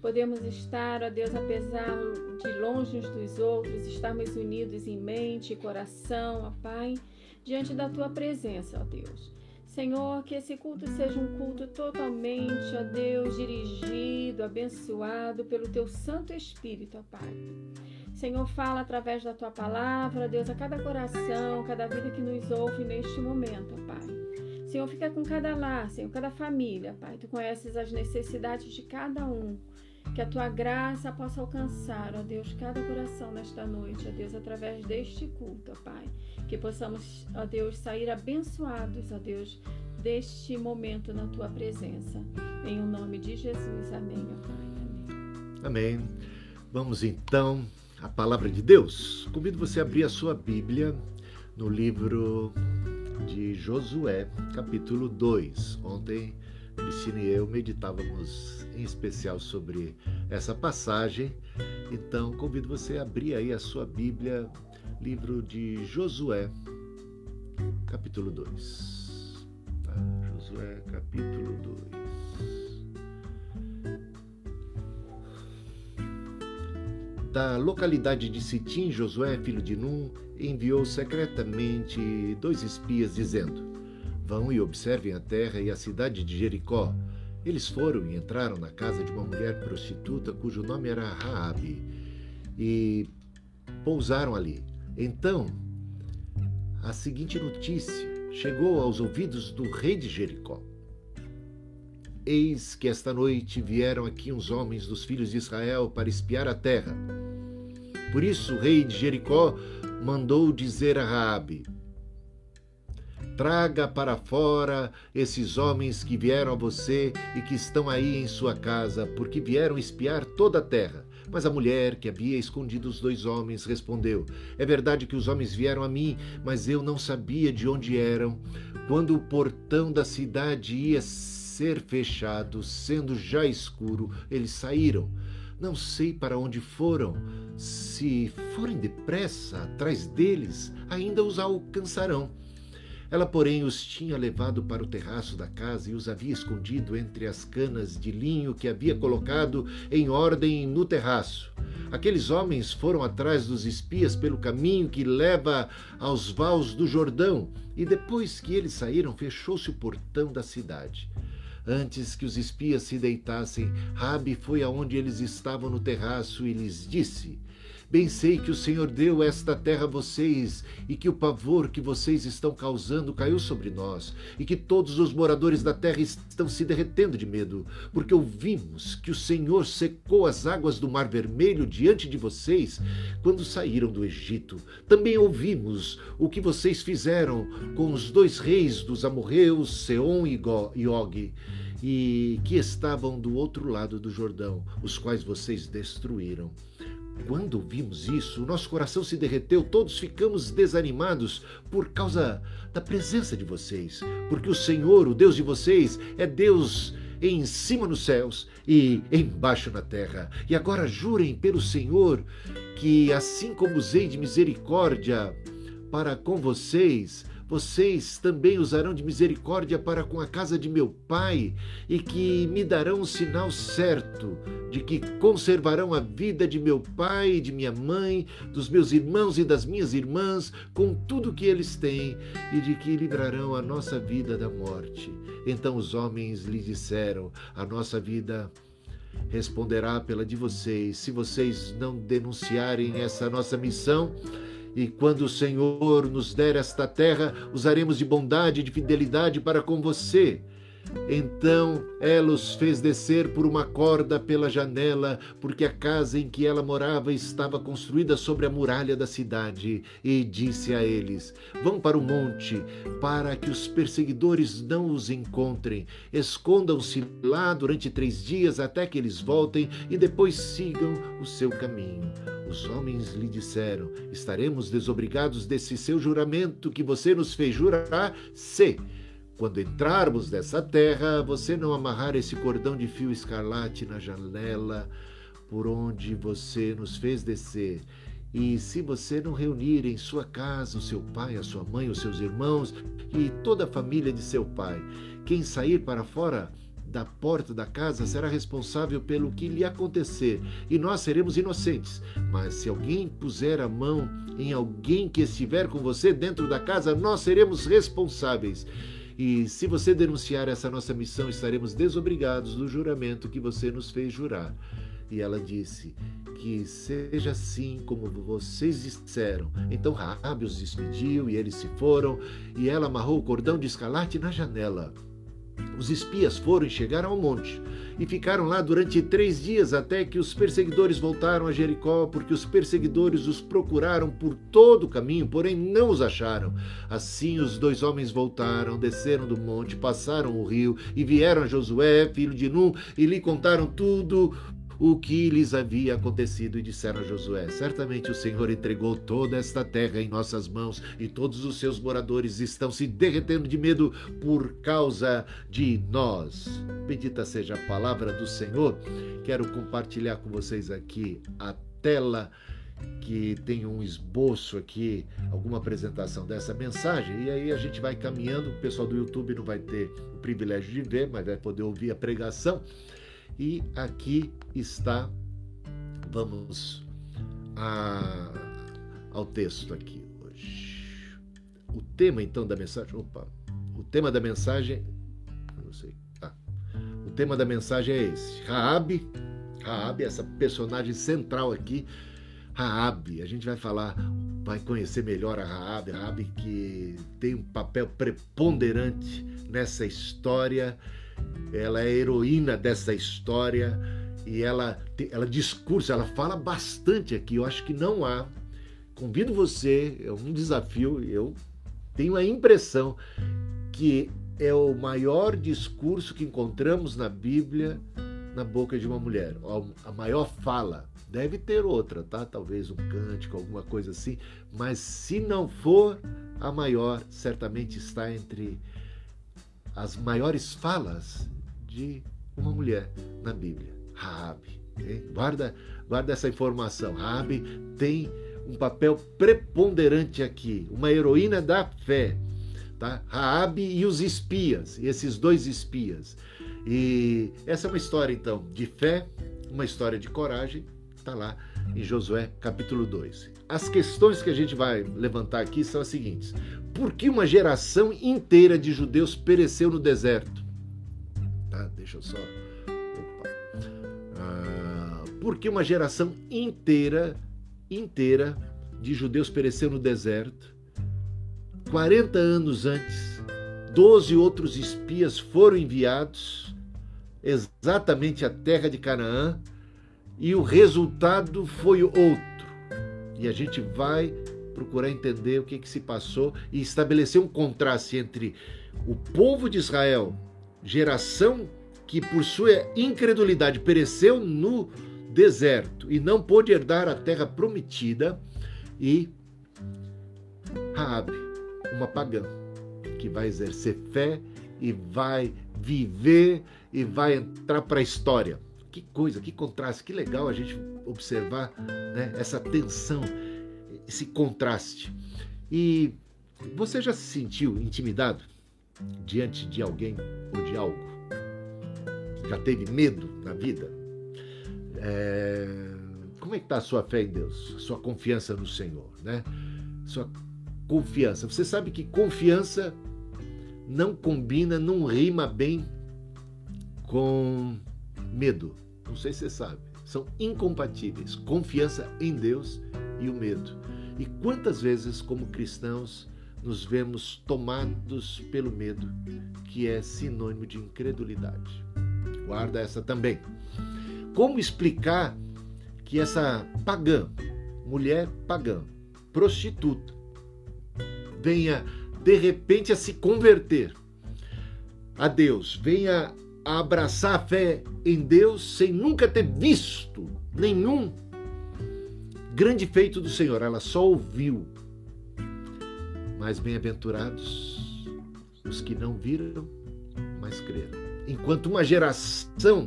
Podemos estar, ó Deus, apesar de longe uns dos outros, estarmos unidos em mente e coração, ó Pai, diante da tua presença, ó Deus. Senhor, que esse culto seja um culto totalmente, ó Deus, dirigido, abençoado pelo teu Santo Espírito, ó Pai. Senhor, fala através da tua palavra, Deus, a cada coração, cada vida que nos ouve neste momento, ó Pai. Senhor, fica com cada lar, Senhor, cada família, Pai. Tu conheces as necessidades de cada um. Que a tua graça possa alcançar, ó Deus, cada coração nesta noite, ó Deus, através deste culto, ó Pai. Que possamos, ó Deus, sair abençoados, ó Deus, deste momento na tua presença. Em o nome de Jesus. Amém, ó Pai. Amém. Amém. Vamos então à palavra de Deus. Convido você a abrir a sua Bíblia no livro de Josué, capítulo 2. Ontem Cristina e eu meditávamos em especial sobre essa passagem. Então, convido você a abrir aí a sua Bíblia, livro de Josué, capítulo 2. Tá? Josué, capítulo 2. Da localidade de Sitim, Josué, filho de Num, enviou secretamente dois espias, dizendo: Vão e observem a terra e a cidade de Jericó. Eles foram e entraram na casa de uma mulher prostituta cujo nome era Raabe e pousaram ali. Então, a seguinte notícia chegou aos ouvidos do rei de Jericó. Eis que esta noite vieram aqui uns homens dos filhos de Israel para espiar a terra. Por isso o rei de Jericó mandou dizer a Raabe: Traga para fora esses homens que vieram a você e que estão aí em sua casa, porque vieram espiar toda a terra. Mas a mulher que havia escondido os dois homens respondeu: É verdade que os homens vieram a mim, mas eu não sabia de onde eram. Quando o portão da cidade ia ser fechado, sendo já escuro, eles saíram. Não sei para onde foram. Se forem depressa atrás deles, ainda os alcançarão. Ela, porém, os tinha levado para o terraço da casa e os havia escondido entre as canas de linho que havia colocado em ordem no terraço. Aqueles homens foram atrás dos espias pelo caminho que leva aos vales do Jordão, e depois que eles saíram, fechou-se o portão da cidade. Antes que os espias se deitassem, Rabi foi aonde eles estavam no terraço e lhes disse: Bem sei que o Senhor deu esta terra a vocês e que o pavor que vocês estão causando caiu sobre nós e que todos os moradores da terra estão se derretendo de medo, porque ouvimos que o Senhor secou as águas do Mar Vermelho diante de vocês quando saíram do Egito. Também ouvimos o que vocês fizeram com os dois reis dos amorreus, Seom e Og e que estavam do outro lado do Jordão, os quais vocês destruíram. Quando vimos isso, nosso coração se derreteu, todos ficamos desanimados por causa da presença de vocês, porque o Senhor, o Deus de vocês, é Deus em cima nos céus e embaixo na terra. E agora jurem pelo Senhor que, assim como usei de misericórdia para com vocês, vocês também usarão de misericórdia para com a casa de meu pai, e que me darão um sinal certo de que conservarão a vida de meu pai, de minha mãe, dos meus irmãos e das minhas irmãs, com tudo que eles têm, e de que livrarão a nossa vida da morte. Então os homens lhe disseram: A nossa vida responderá pela de vocês, se vocês não denunciarem essa nossa missão e quando o Senhor nos der esta terra, usaremos de bondade e de fidelidade para com você. Então ela os fez descer por uma corda pela janela, porque a casa em que ela morava estava construída sobre a muralha da cidade, e disse a eles: Vão para o monte, para que os perseguidores não os encontrem. Escondam-se lá durante três dias até que eles voltem e depois sigam o seu caminho. Os homens lhe disseram: Estaremos desobrigados desse seu juramento que você nos fez jurar, se quando entrarmos nessa terra, você não amarrar esse cordão de fio escarlate na janela por onde você nos fez descer. E se você não reunir em sua casa o seu pai, a sua mãe, os seus irmãos e toda a família de seu pai, quem sair para fora da porta da casa será responsável pelo que lhe acontecer, e nós seremos inocentes. Mas se alguém puser a mão em alguém que estiver com você dentro da casa, nós seremos responsáveis. E se você denunciar essa nossa missão, estaremos desobrigados do juramento que você nos fez jurar. E ela disse: Que seja assim como vocês disseram. Então Raabe os despediu e eles se foram, e ela amarrou o cordão de escarlate na janela. Os espias foram e chegaram ao monte e ficaram lá durante três dias até que os perseguidores voltaram a Jericó, porque os perseguidores os procuraram por todo o caminho, porém não os acharam. Assim os dois homens voltaram, desceram do monte, passaram o rio e vieram a Josué, filho de Num, e lhe contaram tudo o que lhes havia acontecido e disseram a Josué: Certamente o Senhor entregou toda esta terra em nossas mãos e todos os seus moradores estão se derretendo de medo por causa de nós. Bendita seja a palavra do Senhor. Quero compartilhar com vocês aqui a tela que tem um esboço aqui, alguma apresentação dessa mensagem, e aí a gente vai caminhando. O pessoal do YouTube não vai ter o privilégio de ver, mas vai poder ouvir a pregação. E aqui está, vamos a, ao texto aqui hoje. O tema então da mensagem, opa, o tema da mensagem, não sei, ah, o tema da mensagem é esse. Raabe, Raabe, essa personagem central aqui, Raabe. A gente vai falar, vai conhecer melhor a Raabe, Raabe que tem um papel preponderante nessa história ela é heroína dessa história e ela, ela discursa, ela fala bastante aqui. Eu acho que não há. Convido você, é um desafio, eu tenho a impressão que é o maior discurso que encontramos na Bíblia na boca de uma mulher, a maior fala. Deve ter outra, tá? Talvez um cântico, alguma coisa assim, mas se não for a maior, certamente está entre as maiores falas de uma mulher na Bíblia, Raabe. Guarda, guarda essa informação. Raabe tem um papel preponderante aqui, uma heroína da fé, tá? Raabe e os espias, esses dois espias. E essa é uma história então de fé, uma história de coragem, está lá em Josué capítulo 2. As questões que a gente vai levantar aqui são as seguintes: por que uma geração inteira de judeus pereceu no deserto? Tá, deixa eu só. Ah, por que uma geração inteira, inteira de judeus pereceu no deserto? 40 anos antes, 12 outros espias foram enviados exatamente à terra de Canaã e o resultado foi outro. E a gente vai procurar entender o que, que se passou e estabelecer um contraste entre o povo de Israel, geração que por sua incredulidade pereceu no deserto e não pôde herdar a terra prometida, e Raabe, uma pagã que vai exercer fé e vai viver e vai entrar para a história. Que coisa, que contraste, que legal a gente observar né, essa tensão esse contraste. E você já se sentiu intimidado diante de alguém ou de algo? Já teve medo na vida? É... Como é que está a sua fé em Deus? Sua confiança no Senhor, né? Sua confiança. Você sabe que confiança não combina, não rima bem com medo. Não sei se você sabe. São incompatíveis. Confiança em Deus e o medo. E quantas vezes, como cristãos, nos vemos tomados pelo medo, que é sinônimo de incredulidade. Guarda essa também. Como explicar que essa pagã, mulher pagã, prostituta, venha de repente a se converter a Deus, venha a abraçar a fé em Deus sem nunca ter visto nenhum grande feito do Senhor, ela só ouviu. Mas bem-aventurados os que não viram, mas creram. Enquanto uma geração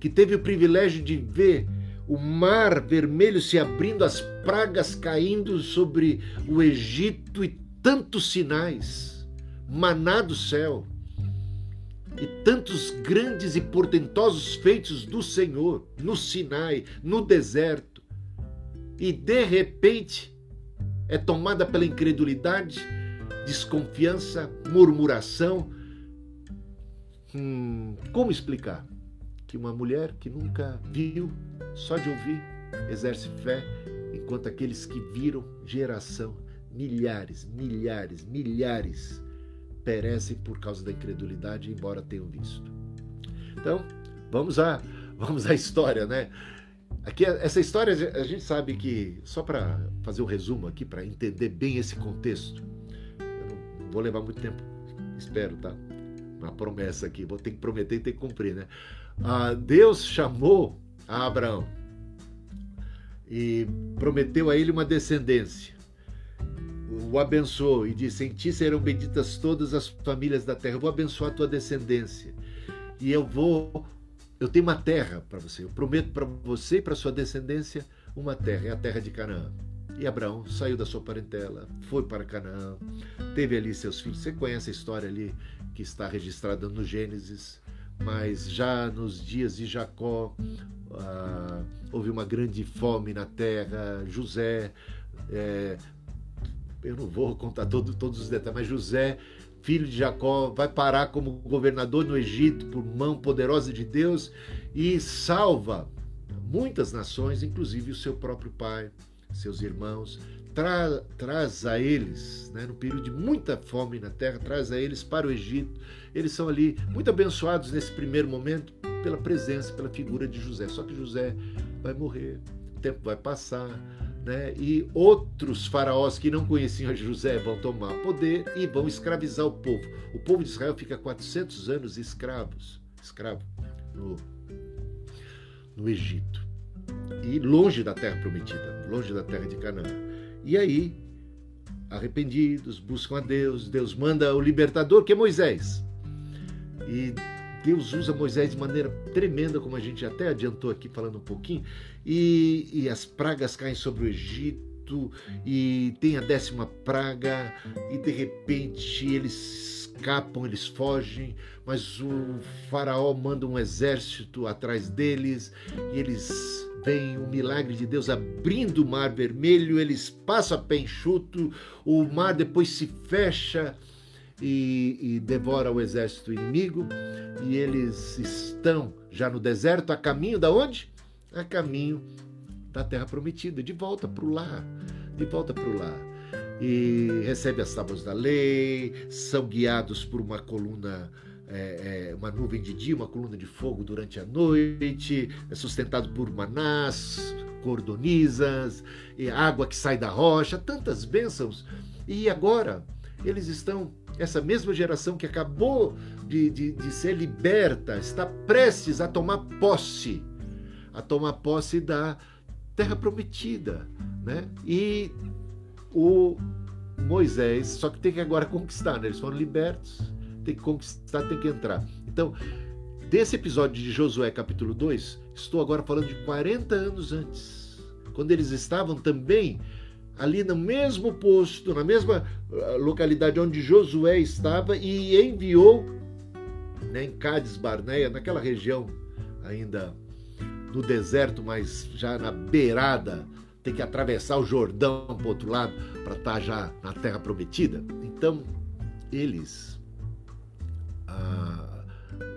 que teve o privilégio de ver o mar vermelho se abrindo, as pragas caindo sobre o Egito e tantos sinais, maná do céu, e tantos grandes e portentosos feitos do Senhor no Sinai, no deserto, e de repente é tomada pela incredulidade, desconfiança, murmuração. Hum, como explicar que uma mulher que nunca viu, só de ouvir, exerce fé, enquanto aqueles que viram, geração, milhares, milhares, milhares, perecem por causa da incredulidade, embora tenham visto. Então, vamos à, vamos à história, né? Aqui, essa história, a gente sabe que, só para fazer um resumo aqui, para entender bem esse contexto, eu não vou levar muito tempo, espero, tá? Uma promessa aqui, vou ter que prometer e ter que cumprir, né? Ah, Deus chamou a Abraão e prometeu a ele uma descendência. O abençoou e disse: Em ti serão benditas todas as famílias da terra. Eu vou abençoar a tua descendência. E eu vou. Eu tenho uma terra para você. Eu prometo para você e para sua descendência uma terra. É a terra de Canaã. E Abraão saiu da sua parentela, foi para Canaã, teve ali seus filhos. Você conhece a história ali que está registrada no Gênesis mas já nos dias de Jacó ah, houve uma grande fome na terra. José, é, eu não vou contar todo, todos os detalhes, mas José, filho de Jacó, vai parar como governador no Egito por mão poderosa de Deus e salva muitas nações, inclusive o seu próprio pai, seus irmãos. Tra, traz a eles, né, no período de muita fome na terra, traz a eles para o Egito eles são ali muito abençoados nesse primeiro momento pela presença, pela figura de José. Só que José vai morrer, o tempo vai passar, né? E outros faraós que não conheciam José vão tomar poder e vão escravizar o povo. O povo de Israel fica 400 anos escravos, escravo no, no Egito. E longe da terra prometida, longe da terra de Canaã. E aí, arrependidos, buscam a Deus, Deus manda o libertador, que é Moisés. E Deus usa Moisés de maneira tremenda, como a gente até adiantou aqui falando um pouquinho, e, e as pragas caem sobre o Egito, e tem a décima praga, e de repente eles escapam, eles fogem, mas o faraó manda um exército atrás deles, e eles veem o milagre de Deus abrindo o mar vermelho, eles passam a pé enxuto, o mar depois se fecha e, e devora o exército inimigo, e eles estão já no deserto, a caminho da onde? A caminho da terra prometida, de volta para o lar, de volta para o lar. E recebe as tábuas da lei, são guiados por uma coluna é, é, uma nuvem de dia, uma coluna de fogo durante a noite, é sustentado por manás, cordonizas, água que sai da rocha, tantas bênçãos. E agora eles estão essa mesma geração que acabou de, de, de ser liberta, está prestes a tomar posse, a tomar posse da terra prometida, né? E o Moisés, só que tem que agora conquistar, né? Eles foram libertos, tem que conquistar, tem que entrar. Então, desse episódio de Josué capítulo 2, estou agora falando de 40 anos antes, quando eles estavam também ali no mesmo posto, na mesma ah, localidade onde Josué estava e enviou né, em Cádiz Barneia, naquela região ainda no deserto, mas já na beirada, tem que atravessar o Jordão para o outro lado para estar tá já na terra prometida. Então, eles, ah,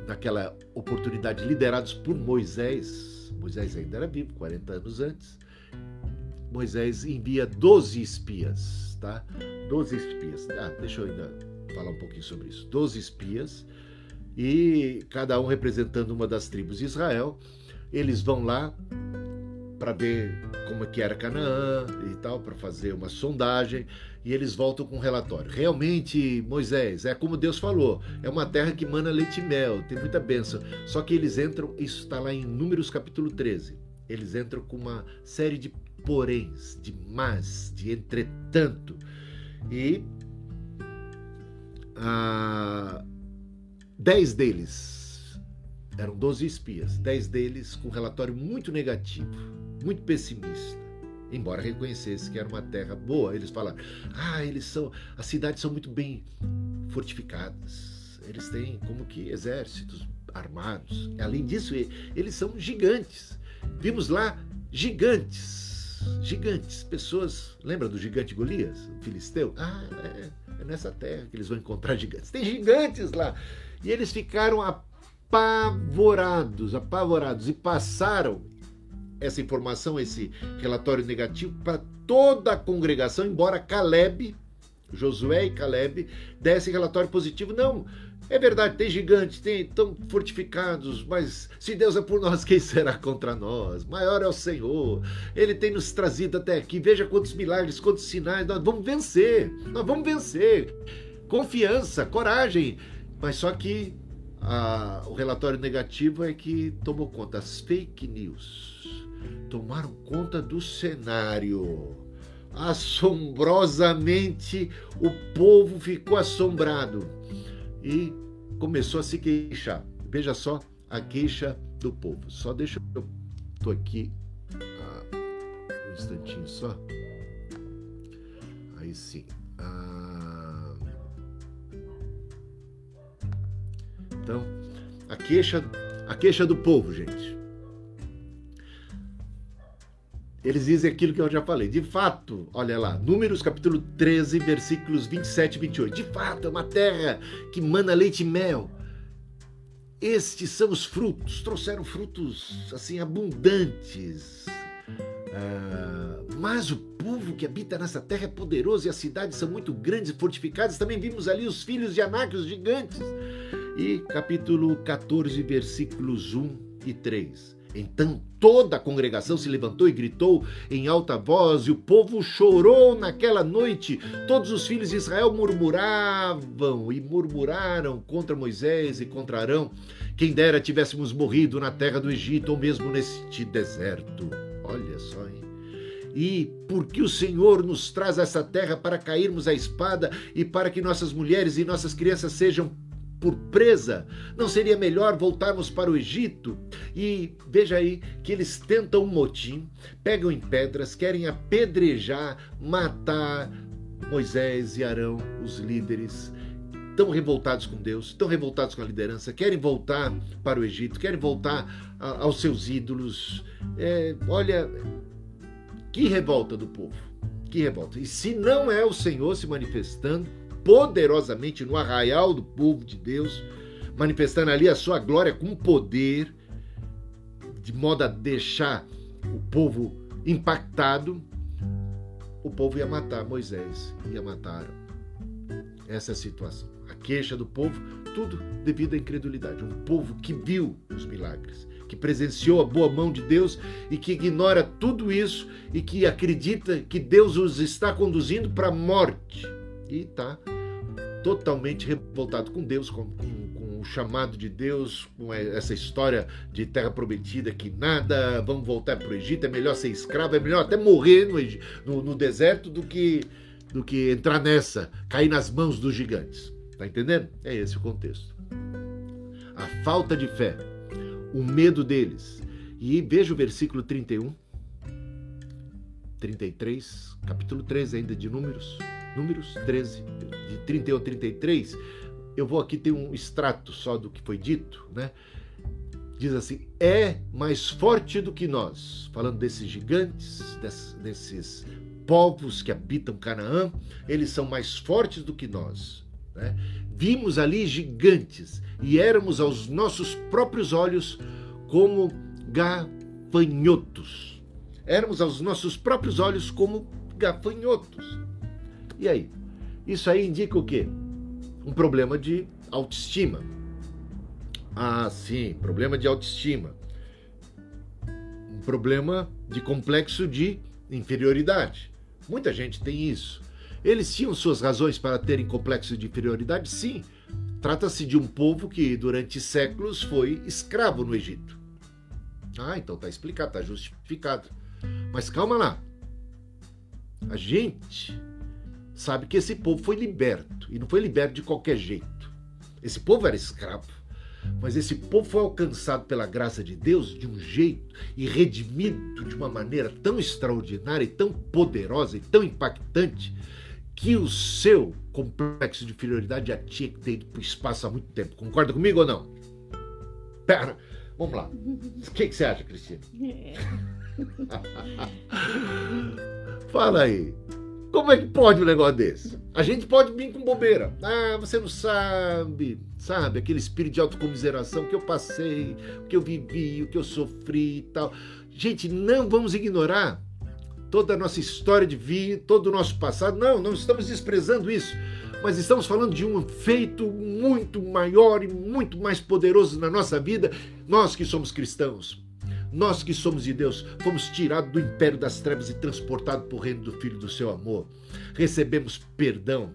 naquela oportunidade, liderados por Moisés, Moisés ainda era vivo, 40 anos antes, Moisés envia 12 espias, tá? 12 espias. Ah, deixa eu ainda falar um pouquinho sobre isso. 12 espias e cada um representando uma das tribos de Israel. Eles vão lá para ver como é que era Canaã e tal, para fazer uma sondagem, e eles voltam com um relatório. Realmente, Moisés, é como Deus falou, é uma terra que mana leite e mel, tem muita bênção. Só que eles entram, isso está lá em Números capítulo 13, eles entram com uma série de poréns, de mas, de entretanto. E ah, dez deles eram doze espias, dez deles com relatório muito negativo, muito pessimista. Embora reconhecesse que era uma terra boa, eles falaram: ah, eles são, as cidades são muito bem fortificadas, Eles têm como que exércitos armados. Além disso, eles são gigantes. Vimos lá gigantes, gigantes, pessoas. Lembra do gigante Golias, o filisteu? Ah, é, é nessa terra que eles vão encontrar gigantes. Tem gigantes lá. E eles ficaram apavorados, apavorados e passaram essa informação, esse relatório negativo para toda a congregação, embora Caleb, Josué e Caleb dessem relatório positivo. Não, é verdade, tem gigantes, tem tão fortificados, mas se Deus é por nós, quem será contra nós? Maior é o Senhor. Ele tem nos trazido até aqui. Veja quantos milagres, quantos sinais. Nós vamos vencer. Nós vamos vencer. Confiança, coragem. Mas só que a, o relatório negativo é que tomou conta. As fake news tomaram conta do cenário. Assombrosamente, o povo ficou assombrado e começou a se queixar. Veja só a queixa do povo. Só deixa eu. Estou aqui ah, um instantinho só. Aí sim. Ah, então, a queixa, a queixa do povo, gente. Eles dizem aquilo que eu já falei. De fato, olha lá, Números capítulo 13, versículos 27 e 28. De fato, é uma terra que mana leite e mel. Estes são os frutos, trouxeram frutos assim abundantes. Ah, mas o povo que habita nessa terra é poderoso e as cidades são muito grandes e fortificadas. Também vimos ali os filhos de Anak, os gigantes. E capítulo 14, versículos 1 e 3. Então toda a congregação se levantou e gritou em alta voz, e o povo chorou naquela noite. Todos os filhos de Israel murmuravam e murmuraram contra Moisés e contra Arão. Quem dera tivéssemos morrido na terra do Egito ou mesmo neste deserto. Olha só, hein? E porque o Senhor nos traz essa terra para cairmos à espada e para que nossas mulheres e nossas crianças sejam por presa? Não seria melhor voltarmos para o Egito? E veja aí que eles tentam um motim, pegam em pedras, querem apedrejar, matar Moisés e Arão, os líderes. Estão revoltados com Deus, estão revoltados com a liderança, querem voltar para o Egito, querem voltar a, aos seus ídolos. É, olha, que revolta do povo, que revolta. E se não é o Senhor se manifestando, poderosamente no arraial do povo de Deus, manifestando ali a sua glória com poder, de modo a deixar o povo impactado, o povo ia matar Moisés, ia matar essa situação. A queixa do povo, tudo devido à incredulidade. Um povo que viu os milagres, que presenciou a boa mão de Deus e que ignora tudo isso e que acredita que Deus os está conduzindo para a morte e está totalmente revoltado com Deus, com, com, com, o chamado de Deus, com essa história de terra prometida que nada, vamos voltar para o Egito, é melhor ser escravo, é melhor até morrer no, no, no deserto do que, do que entrar nessa, cair nas mãos dos gigantes. Tá entendendo? É esse o contexto. A falta de fé, o medo deles. E veja o versículo 31, 33, capítulo 13 ainda de Números Números 13, de 31 a 33, eu vou aqui ter um extrato só do que foi dito, né? Diz assim: é mais forte do que nós. Falando desses gigantes, desses povos que habitam Canaã, eles são mais fortes do que nós. Né? Vimos ali gigantes e éramos aos nossos próprios olhos como gafanhotos. Éramos aos nossos próprios olhos como gafanhotos. E aí? Isso aí indica o quê? Um problema de autoestima. Ah, sim, problema de autoestima. Um problema de complexo de inferioridade. Muita gente tem isso. Eles tinham suas razões para terem complexo de inferioridade? Sim. Trata-se de um povo que durante séculos foi escravo no Egito. Ah, então tá explicado, tá justificado. Mas calma lá. A gente sabe que esse povo foi liberto e não foi liberto de qualquer jeito. Esse povo era escravo, mas esse povo foi alcançado pela graça de Deus de um jeito e redimido de uma maneira tão extraordinária e tão poderosa e tão impactante que o seu complexo de inferioridade já tinha que ter ido para o espaço há muito tempo. Concorda comigo ou não? Pera, vamos lá. O que, que você acha, Cristina? É. Fala aí. Como é que pode um negócio desse? A gente pode vir com bobeira. Ah, você não sabe. Sabe? Aquele espírito de autocomiseração que eu passei, o que eu vivi, o que eu sofri e tal. Gente, não vamos ignorar toda a nossa história de vida, todo o nosso passado. Não, não estamos desprezando isso. Mas estamos falando de um feito muito maior e muito mais poderoso na nossa vida, nós que somos cristãos. Nós que somos de Deus, fomos tirados do império das trevas e transportados para o reino do Filho do seu amor. Recebemos perdão.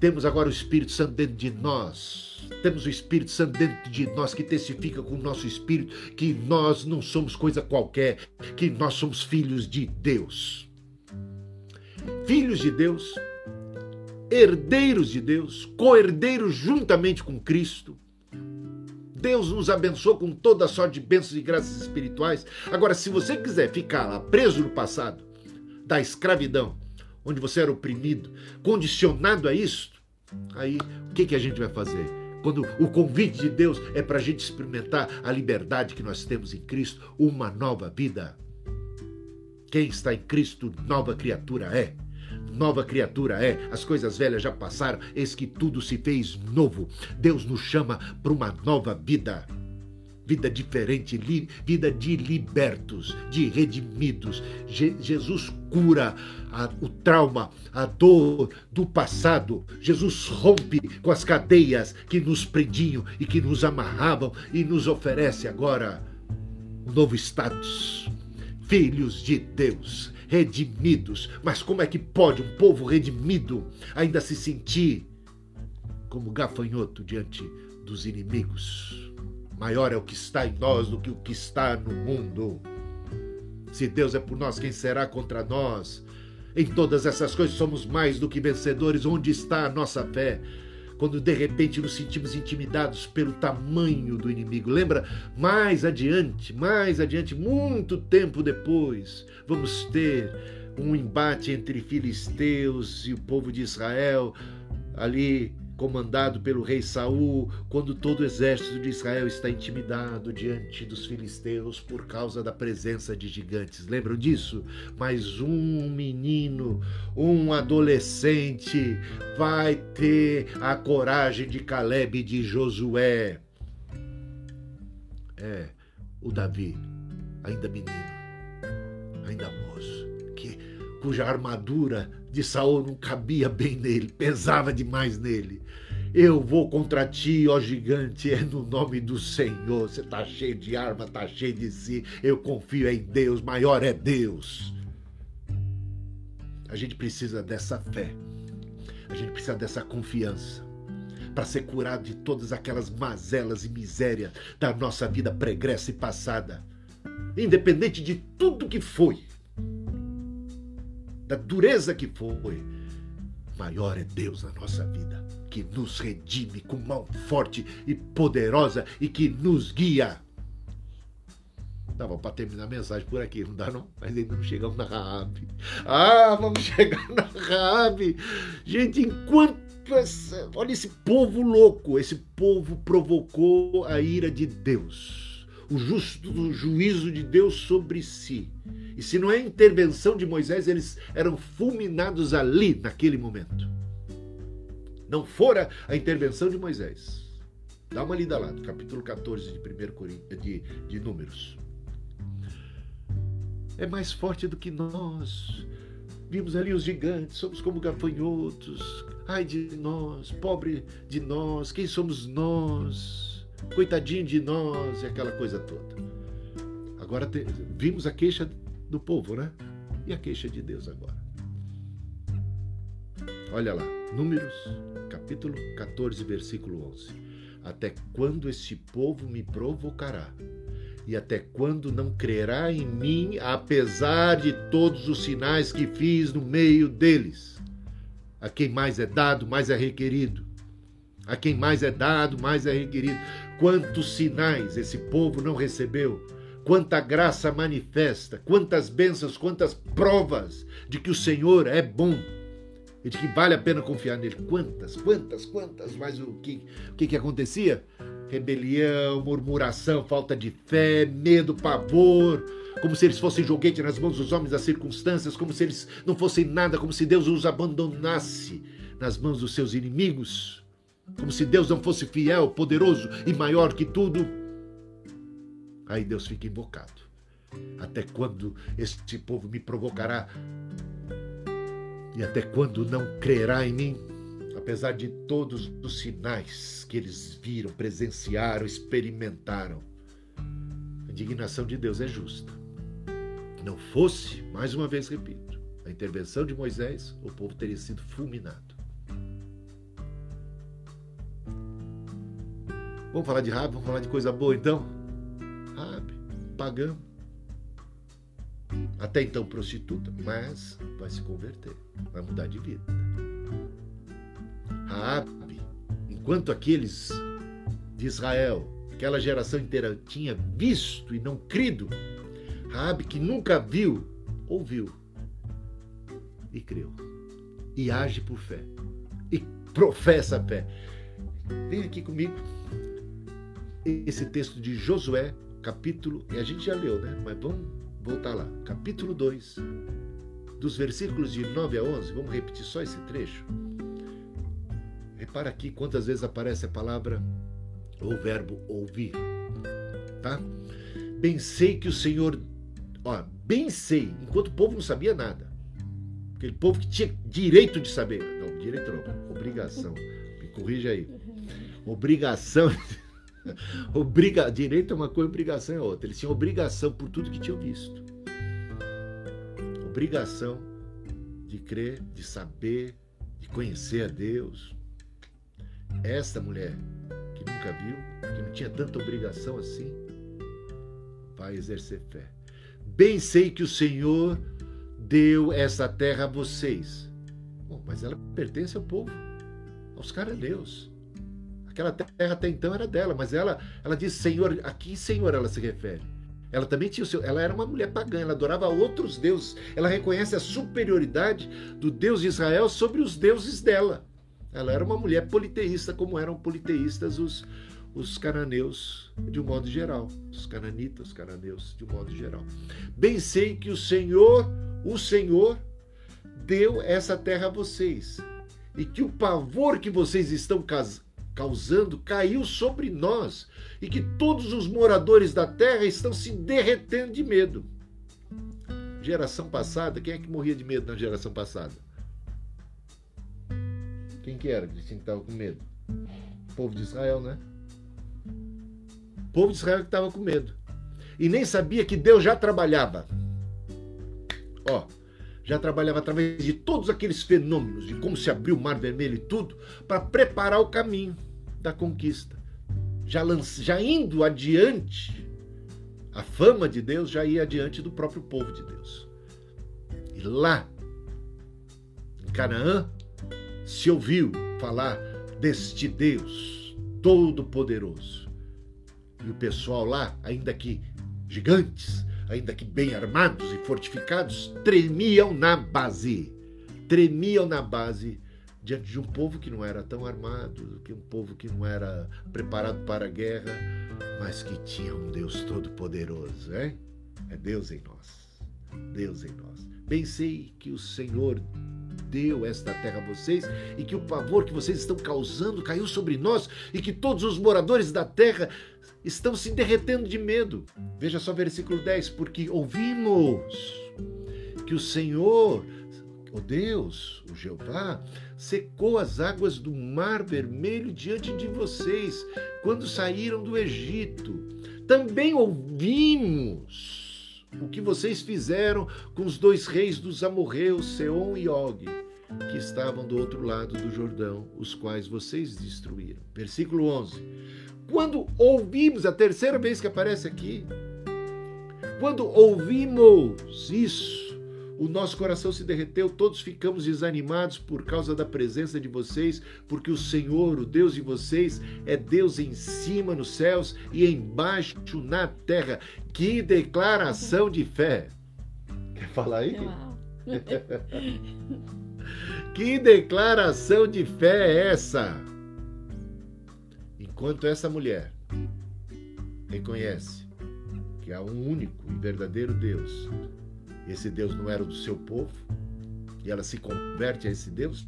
Temos agora o Espírito Santo dentro de nós. Temos o Espírito Santo dentro de nós que testifica com o nosso espírito que nós não somos coisa qualquer, que nós somos filhos de Deus. Filhos de Deus, herdeiros de Deus, co-herdeiros juntamente com Cristo Deus nos abençoou com toda a sorte de bênçãos e graças espirituais. Agora, se você quiser ficar lá preso no passado, da escravidão, onde você era oprimido, condicionado a isso, aí o que, que a gente vai fazer? Quando o convite de Deus é para a gente experimentar a liberdade que nós temos em Cristo, uma nova vida. Quem está em Cristo, nova criatura é nova criatura é, as coisas velhas já passaram, eis que tudo se fez novo. Deus nos chama para uma nova vida. Vida diferente, vida de libertos, de redimidos. Je, Jesus cura a, o trauma, a dor do passado. Jesus rompe com as cadeias que nos prendiam e que nos amarravam e nos oferece agora um novo status. Filhos de Deus, redimidos. Mas como é que pode um povo redimido ainda se sentir como gafanhoto diante dos inimigos? Maior é o que está em nós do que o que está no mundo. Se Deus é por nós, quem será contra nós? Em todas essas coisas somos mais do que vencedores. Onde está a nossa fé? Quando de repente nos sentimos intimidados pelo tamanho do inimigo. Lembra? Mais adiante, mais adiante, muito tempo depois, vamos ter um embate entre filisteus e o povo de Israel ali comandado pelo rei Saul, quando todo o exército de Israel está intimidado diante dos filisteus por causa da presença de gigantes. Lembram disso? Mas um menino, um adolescente vai ter a coragem de Caleb e de Josué. É, o Davi, ainda menino, ainda moço, que cuja armadura de Saul não cabia bem nele, pesava demais nele. Eu vou contra ti, ó gigante, é no nome do Senhor. Você está cheio de arma, está cheio de si. Eu confio em Deus, maior é Deus. A gente precisa dessa fé, a gente precisa dessa confiança para ser curado de todas aquelas mazelas e misérias da nossa vida pregressa e passada, independente de tudo que foi da dureza que foi, maior é Deus na nossa vida, que nos redime com mão forte e poderosa e que nos guia. Dava para terminar a mensagem por aqui, não dá não? Mas ainda não chegamos na Raab. Ah, vamos chegar na Raab. Gente, enquanto essa, olha esse povo louco, esse povo provocou a ira de Deus, o justo juízo de Deus sobre si. E se não é intervenção de Moisés, eles eram fulminados ali, naquele momento. Não fora a intervenção de Moisés. Dá uma lida lá, no capítulo 14 de 1 Coríntios, de, de Números. É mais forte do que nós. Vimos ali os gigantes, somos como gafanhotos. Ai de nós, pobre de nós, quem somos nós? Coitadinho de nós, e aquela coisa toda. Agora te, vimos a queixa do povo, né? E a queixa de Deus agora. Olha lá, Números, capítulo 14, versículo 11. Até quando este povo me provocará? E até quando não crerá em mim, apesar de todos os sinais que fiz no meio deles? A quem mais é dado, mais é requerido. A quem mais é dado, mais é requerido. Quantos sinais esse povo não recebeu? quanta graça manifesta, quantas bênçãos, quantas provas de que o Senhor é bom. E de que vale a pena confiar nele. Quantas, quantas, quantas, mas o que, o que, que acontecia? Rebelião, murmuração, falta de fé, medo, pavor, como se eles fossem joguete nas mãos dos homens das circunstâncias, como se eles não fossem nada, como se Deus os abandonasse nas mãos dos seus inimigos, como se Deus não fosse fiel, poderoso e maior que tudo. Aí Deus fica invocado. Até quando este povo me provocará? E até quando não crerá em mim? Apesar de todos os sinais que eles viram, presenciaram, experimentaram, a indignação de Deus é justa. Não fosse, mais uma vez repito, a intervenção de Moisés, o povo teria sido fulminado. Vamos falar de Rabi, vamos falar de coisa boa então? Rabi, pagão. Até então prostituta, mas vai se converter, vai mudar de vida. Raabe, enquanto aqueles de Israel, aquela geração inteira tinha visto e não crido, Raabe que nunca viu, ouviu e creu. E age por fé. E professa a fé. Vem aqui comigo. Esse texto de Josué, capítulo, e a gente já leu, né? Mas vamos voltar lá. Capítulo 2, dos versículos de 9 a 11. Vamos repetir só esse trecho. Repara aqui quantas vezes aparece a palavra ou o verbo ouvir. Tá? Bem sei que o Senhor Ó, bem sei, enquanto o povo não sabia nada. Aquele povo que tinha direito de saber. Não, direito não, obrigação. Me corrija aí. Obrigação. Obriga... Direito é uma coisa, obrigação é outra. Eles tinham obrigação por tudo que tinham visto. Obrigação de crer, de saber, de conhecer a Deus. Esta mulher que nunca viu, que não tinha tanta obrigação assim, vai exercer fé. Bem sei que o Senhor deu essa terra a vocês. Bom, mas ela pertence ao povo, aos cananeus. Aquela terra até então era dela, mas ela, ela diz Senhor, a que Senhor ela se refere? Ela também tinha o seu, ela era uma mulher pagã, ela adorava outros deuses. Ela reconhece a superioridade do Deus de Israel sobre os deuses dela. Ela era uma mulher politeísta, como eram politeístas os, os cananeus de um modo geral, os cananitas, os cananeus de um modo geral. Bem sei que o Senhor, o Senhor, deu essa terra a vocês e que o pavor que vocês estão causando caiu sobre nós e que todos os moradores da terra estão se derretendo de medo. Geração passada, quem é que morria de medo na geração passada? Quem que era que estava com medo? O povo de Israel, né? O povo de Israel que estava com medo. E nem sabia que Deus já trabalhava. Ó, já trabalhava através de todos aqueles fenômenos, de como se abriu o Mar Vermelho e tudo, para preparar o caminho da conquista. Já, já indo adiante, a fama de Deus já ia adiante do próprio povo de Deus. E lá, em Canaã, se ouviu falar deste Deus Todo-Poderoso e o pessoal lá, ainda que gigantes, ainda que bem armados e fortificados, tremiam na base. Tremiam na base diante de um povo que não era tão armado, que um povo que não era preparado para a guerra, mas que tinha um Deus todo-poderoso, é? É Deus em nós. Deus em nós. Bem sei que o Senhor deu esta terra a vocês e que o pavor que vocês estão causando caiu sobre nós e que todos os moradores da terra estão se derretendo de medo. Veja só versículo 10: porque ouvimos que o Senhor, o Deus, o Jeová, secou as águas do mar vermelho diante de vocês quando saíram do Egito. Também ouvimos o que vocês fizeram com os dois reis dos amorreus, Seom e Og, que estavam do outro lado do Jordão, os quais vocês destruíram. Versículo 11 quando ouvimos, a terceira vez que aparece aqui, quando ouvimos isso, o nosso coração se derreteu, todos ficamos desanimados por causa da presença de vocês, porque o Senhor, o Deus de vocês, é Deus em cima nos céus e embaixo na terra. Que declaração de fé! Quer falar aí? Que declaração de fé é essa? Enquanto essa mulher reconhece que há um único e verdadeiro Deus, esse Deus não era do seu povo, e ela se converte a esse Deus,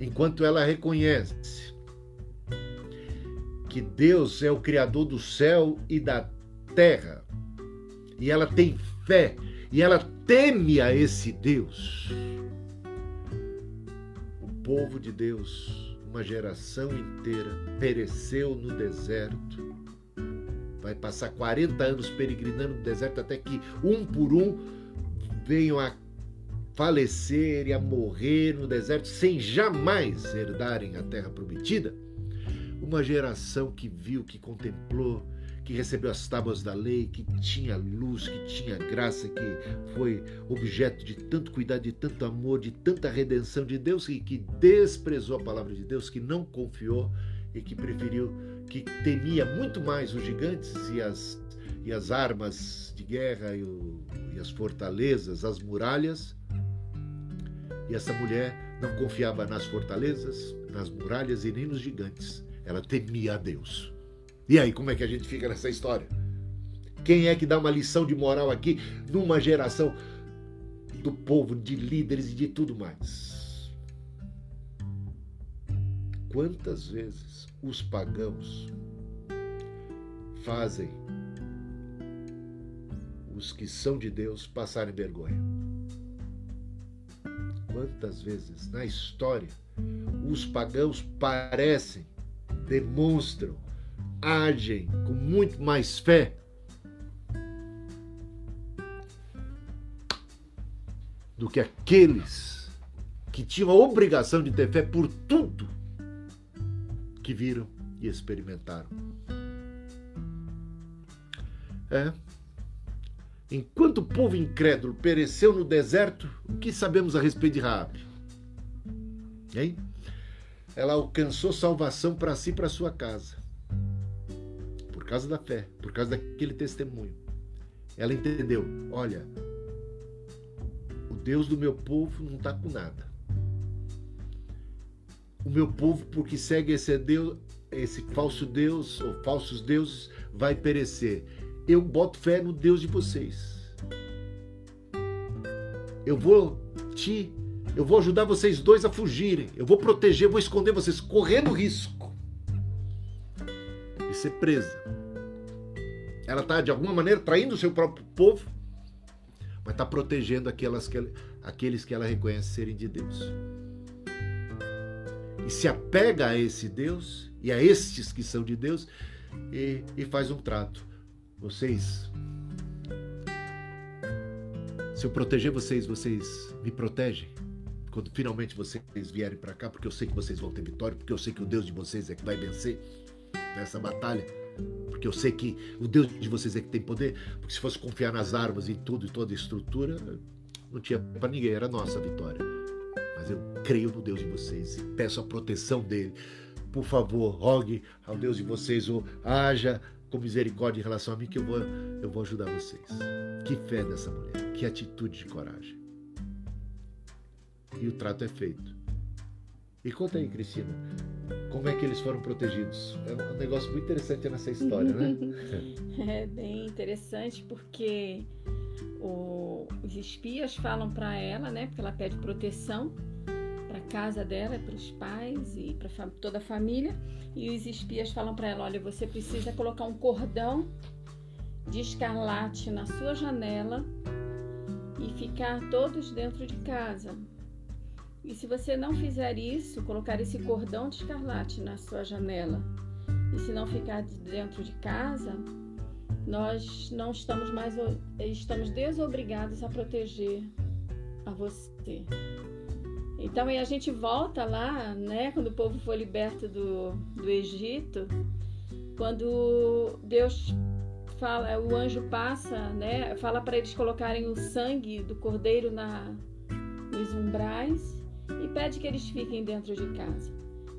enquanto ela reconhece que Deus é o Criador do céu e da terra, e ela tem fé, e ela teme a esse Deus. O povo de Deus, uma geração inteira, pereceu no deserto. Vai passar 40 anos peregrinando no deserto até que um por um venham a falecer e a morrer no deserto sem jamais herdarem a terra prometida. Uma geração que viu, que contemplou, que recebeu as tábuas da lei, que tinha luz, que tinha graça, que foi objeto de tanto cuidado, de tanto amor, de tanta redenção de Deus e que desprezou a palavra de Deus, que não confiou e que preferiu, que temia muito mais os gigantes e as, e as armas de guerra e, o, e as fortalezas, as muralhas, e essa mulher não confiava nas fortalezas, nas muralhas e nem nos gigantes. Ela temia a Deus. E aí, como é que a gente fica nessa história? Quem é que dá uma lição de moral aqui numa geração do povo, de líderes e de tudo mais? Quantas vezes os pagãos fazem os que são de Deus passarem vergonha? quantas vezes na história os pagãos parecem, demonstram, agem com muito mais fé do que aqueles que tinham a obrigação de ter fé por tudo que viram e experimentaram. É, Enquanto o povo incrédulo pereceu no deserto, o que sabemos a respeito de Raabe? Hein? Ela alcançou salvação para si e para sua casa. Por causa da fé, por causa daquele testemunho. Ela entendeu, olha, o Deus do meu povo não está com nada. O meu povo, porque segue esse Deus, esse falso Deus ou falsos deuses, vai perecer eu boto fé no Deus de vocês. Eu vou te, eu vou ajudar vocês dois a fugirem. Eu vou proteger, vou esconder vocês, correndo risco de ser presa. Ela está de alguma maneira traindo o seu próprio povo, mas está protegendo aquelas que, aqueles que ela reconhece serem de Deus. E se apega a esse Deus e a estes que são de Deus e, e faz um trato vocês. Se eu proteger vocês, vocês me protegem. Quando finalmente vocês vierem para cá, porque eu sei que vocês vão ter vitória, porque eu sei que o Deus de vocês é que vai vencer nessa batalha, porque eu sei que o Deus de vocês é que tem poder, porque se fosse confiar nas armas e tudo e toda a estrutura, não tinha para ninguém, era nossa vitória. Mas eu creio no Deus de vocês e peço a proteção dele. Por favor, rogue ao Deus de vocês, ou haja com misericórdia em relação a mim que eu vou, eu vou ajudar vocês. Que fé dessa mulher, que atitude de coragem. E o trato é feito. E conta aí, Cristina, como é que eles foram protegidos? É um negócio muito interessante nessa história, né? é bem interessante porque o, os espias falam para ela, né? Porque ela pede proteção casa dela, para os pais e para toda a família. E os espias falam para ela: olha, você precisa colocar um cordão de escarlate na sua janela e ficar todos dentro de casa. E se você não fizer isso, colocar esse cordão de escarlate na sua janela, e se não ficar dentro de casa, nós não estamos mais estamos desobrigados a proteger a você. Então aí a gente volta lá, né, quando o povo foi liberto do, do Egito, quando Deus fala, o anjo passa, né, fala para eles colocarem o sangue do cordeiro na, nos umbrais e pede que eles fiquem dentro de casa.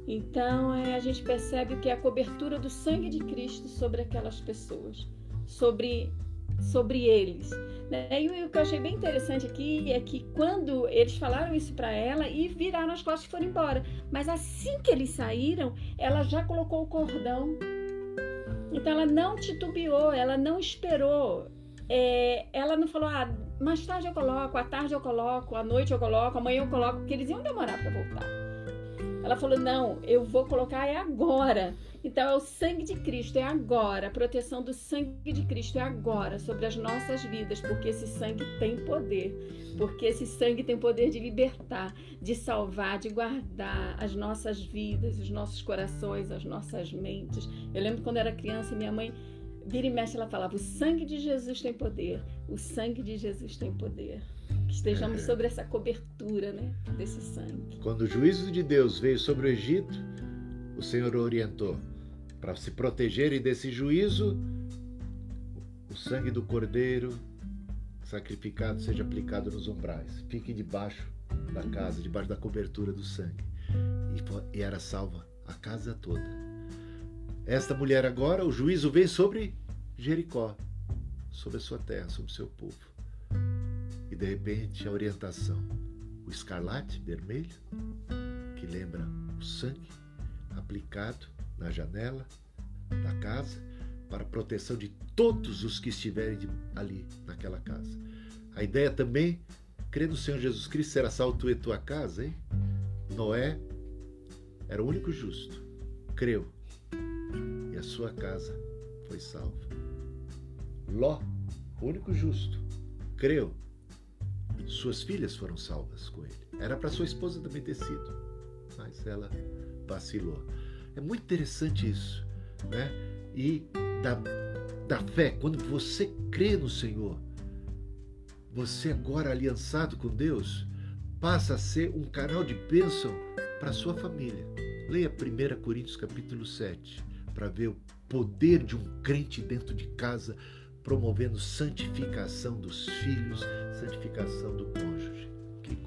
Então é, a gente percebe que é a cobertura do sangue de Cristo sobre aquelas pessoas, sobre sobre eles. Né? E o que eu achei bem interessante aqui é que quando eles falaram isso para ela e viraram as costas e foram embora. Mas assim que eles saíram, ela já colocou o cordão. Então ela não titubeou, ela não esperou. É, ela não falou, ah, mais tarde eu coloco, à tarde eu coloco, à noite eu coloco, amanhã eu coloco, porque eles iam demorar para voltar. Ela falou, não, eu vou colocar é agora. Então é o sangue de Cristo, é agora. A proteção do sangue de Cristo é agora sobre as nossas vidas, porque esse sangue tem poder. Porque esse sangue tem poder de libertar, de salvar, de guardar as nossas vidas, os nossos corações, as nossas mentes. Eu lembro quando era criança, minha mãe vira e mexe, ela falava: o sangue de Jesus tem poder, o sangue de Jesus tem poder. Que estejamos é. sobre essa cobertura, né, desse sangue. Quando o juízo de Deus veio sobre o Egito, o Senhor orientou para se protegerem desse juízo, o sangue do cordeiro sacrificado seja aplicado nos umbrais. Fique debaixo da casa, debaixo da cobertura do sangue. E, era salva a casa toda. Esta mulher agora, o juízo vem sobre Jericó, sobre a sua terra, sobre o seu povo. E de repente a orientação, o escarlate vermelho, que lembra o sangue aplicado na janela da casa para proteção de todos os que estiverem ali naquela casa. A ideia também, crer no Senhor Jesus Cristo, será salvo tu e tua casa, hein? Noé era o único justo, creu, e a sua casa foi salva. Ló, o único justo, creu, suas filhas foram salvas com ele. Era para sua esposa também ter sido, mas ela vacilou. É muito interessante isso, né? E da, da fé, quando você crê no Senhor, você agora aliançado com Deus, passa a ser um canal de bênção para sua família. Leia 1 Coríntios capítulo 7 para ver o poder de um crente dentro de casa promovendo santificação dos filhos, santificação do cônjuge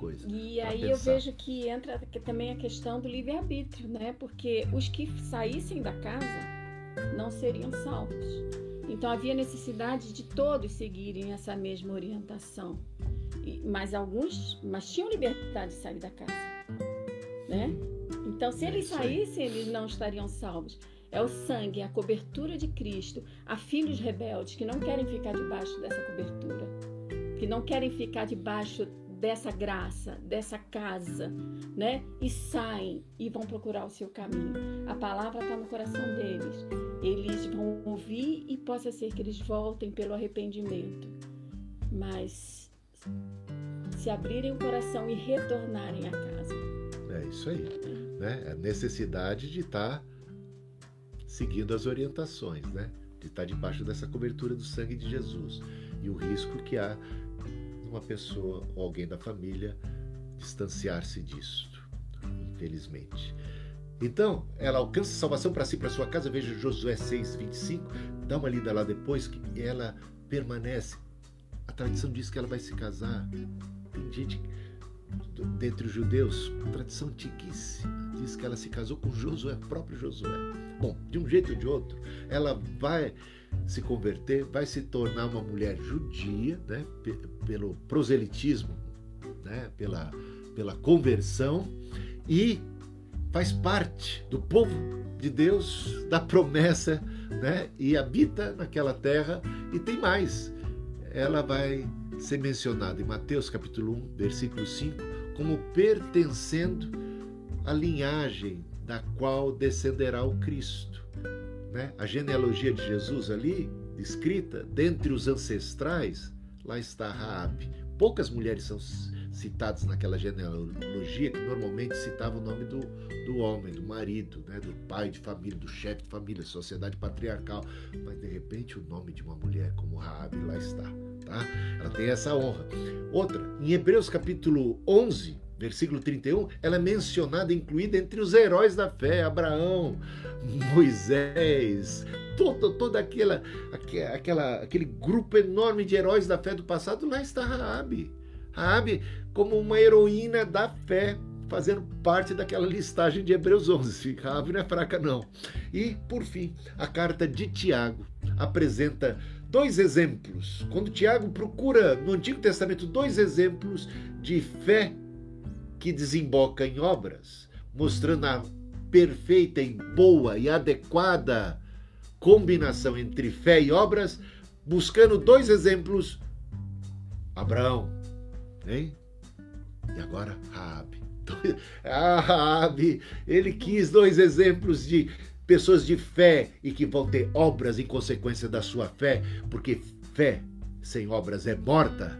coisa. E aí eu vejo que entra também a questão do livre-arbítrio, né? Porque os que saíssem da casa não seriam salvos. Então havia necessidade de todos seguirem essa mesma orientação. Mas alguns, mas tinham liberdade de sair da casa, né? Então se é eles saíssem, eles não estariam salvos. É o sangue, a cobertura de Cristo, a filhos rebeldes que não querem ficar debaixo dessa cobertura, que não querem ficar debaixo dessa graça, dessa casa, né? E saem e vão procurar o seu caminho. A palavra está no coração deles. Eles vão ouvir e possa ser que eles voltem pelo arrependimento. Mas se abrirem o coração e retornarem à casa. É isso aí. Né? A necessidade de estar tá seguindo as orientações, né? De estar tá debaixo dessa cobertura do sangue de Jesus. E o risco que há uma pessoa ou alguém da família distanciar-se disto, infelizmente. Então, ela alcança salvação para si, para sua casa. Veja Josué 6, 25. Dá uma lida lá depois, que ela permanece. A tradição diz que ela vai se casar. Tem gente dentre os judeus, tradição antiquíssima, diz que ela se casou com Josué, próprio Josué. Bom, de um jeito ou de outro, ela vai se converter, vai se tornar uma mulher judia, né, pelo proselitismo, né, pela, pela conversão e faz parte do povo de Deus, da promessa, né, e habita naquela terra e tem mais. Ela vai ser mencionada em Mateus capítulo 1, versículo 5, como pertencendo à linhagem da qual descenderá o Cristo né? a genealogia de Jesus ali, escrita, dentre os ancestrais, lá está Raabe. Poucas mulheres são citadas naquela genealogia que normalmente citava o nome do, do homem, do marido, né? do pai de família, do chefe de família, sociedade patriarcal. Mas de repente o nome de uma mulher como Raabe lá está. Tá? Ela tem essa honra. Outra, em Hebreus capítulo 11, versículo 31, ela é mencionada, incluída entre os heróis da fé, Abraão, Moisés, todo, toda aquela, aquela, aquele grupo enorme de heróis da fé do passado, lá está Raabe. Raabe como uma heroína da fé, fazendo parte daquela listagem de Hebreus 11. Raabe não é fraca não. E, por fim, a carta de Tiago apresenta dois exemplos. Quando Tiago procura no Antigo Testamento dois exemplos de fé que desemboca em obras, mostrando a perfeita e boa e adequada combinação entre fé e obras, buscando dois exemplos. Abraão, hein? E agora Raabe. Ah, Raabe, ele quis dois exemplos de pessoas de fé e que vão ter obras em consequência da sua fé, porque fé sem obras é morta.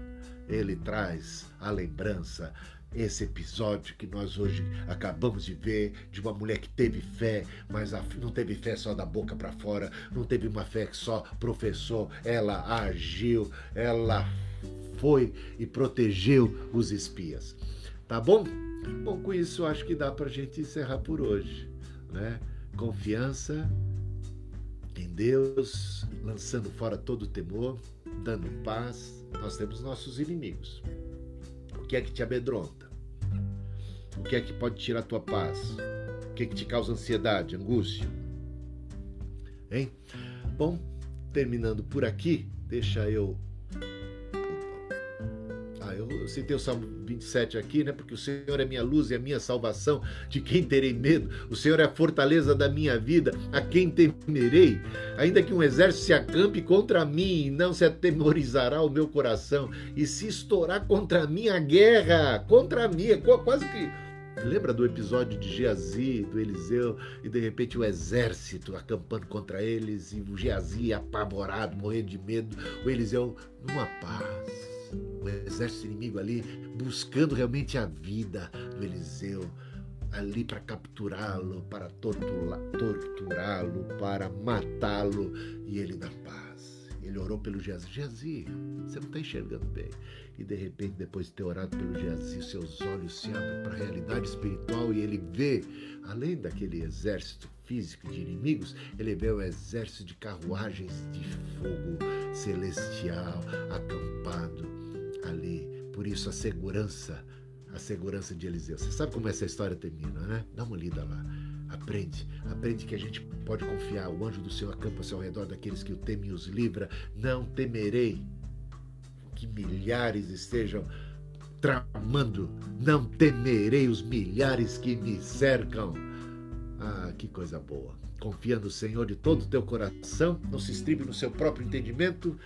Ele traz a lembrança esse episódio que nós hoje acabamos de ver de uma mulher que teve fé, mas não teve fé só da boca para fora, não teve uma fé que só professou, ela agiu, ela foi e protegeu os espias. Tá bom? Bom, com isso acho que dá para gente encerrar por hoje, né? Confiança em Deus, lançando fora todo o temor, dando paz. Nós temos nossos inimigos. Que é que te amedronta? O que é que pode tirar a tua paz? O que é que te causa ansiedade, angústia? Hein? Bom, terminando por aqui, deixa eu eu citei o Salmo 27 aqui, né? Porque o Senhor é minha luz e a minha salvação, de quem terei medo? O Senhor é a fortaleza da minha vida, a quem temerei? Ainda que um exército se acampe contra mim, não se atemorizará o meu coração, e se estourar contra mim a guerra, contra mim, é quase que Lembra do episódio de Geazi, do Eliseu, e de repente o exército acampando contra eles, e o Geazi apavorado, morrendo de medo, o Eliseu numa paz o exército inimigo ali buscando realmente a vida do Eliseu, ali para capturá-lo, para torturá-lo, para matá-lo, e ele na paz. Ele orou pelo Geazi. Geazi, você não está enxergando bem. E de repente, depois de ter orado pelo Geazi, seus olhos se abrem para a realidade espiritual e ele vê, além daquele exército físico de inimigos, ele vê o exército de carruagens de fogo celestial acampado ali. Por isso a segurança, a segurança de Eliseu. Você sabe como essa história termina, né? Dá uma lida lá. Aprende, aprende que a gente pode confiar. O anjo do Senhor acampa-se ao redor daqueles que o temem e os livra. Não temerei que milhares estejam tramando. Não temerei os milhares que me cercam. Ah, que coisa boa. Confia no Senhor de todo o teu coração, não se estribe no seu próprio entendimento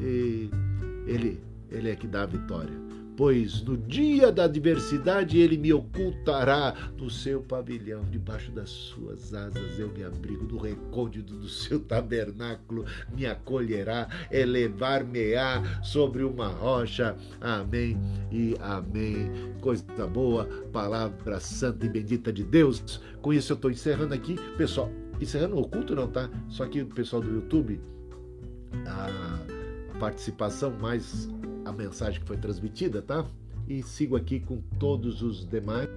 e Ele ele é que dá a vitória. Pois no dia da adversidade ele me ocultará no seu pavilhão, debaixo das suas asas eu me abrigo, no recôndito do seu tabernáculo me acolherá, elevar-me-á sobre uma rocha. Amém e amém. Coisa boa, palavra santa e bendita de Deus. Com isso eu estou encerrando aqui, pessoal. Encerrando o culto, não tá? Só que o pessoal do YouTube, a participação mais a mensagem que foi transmitida, tá? E sigo aqui com todos os demais.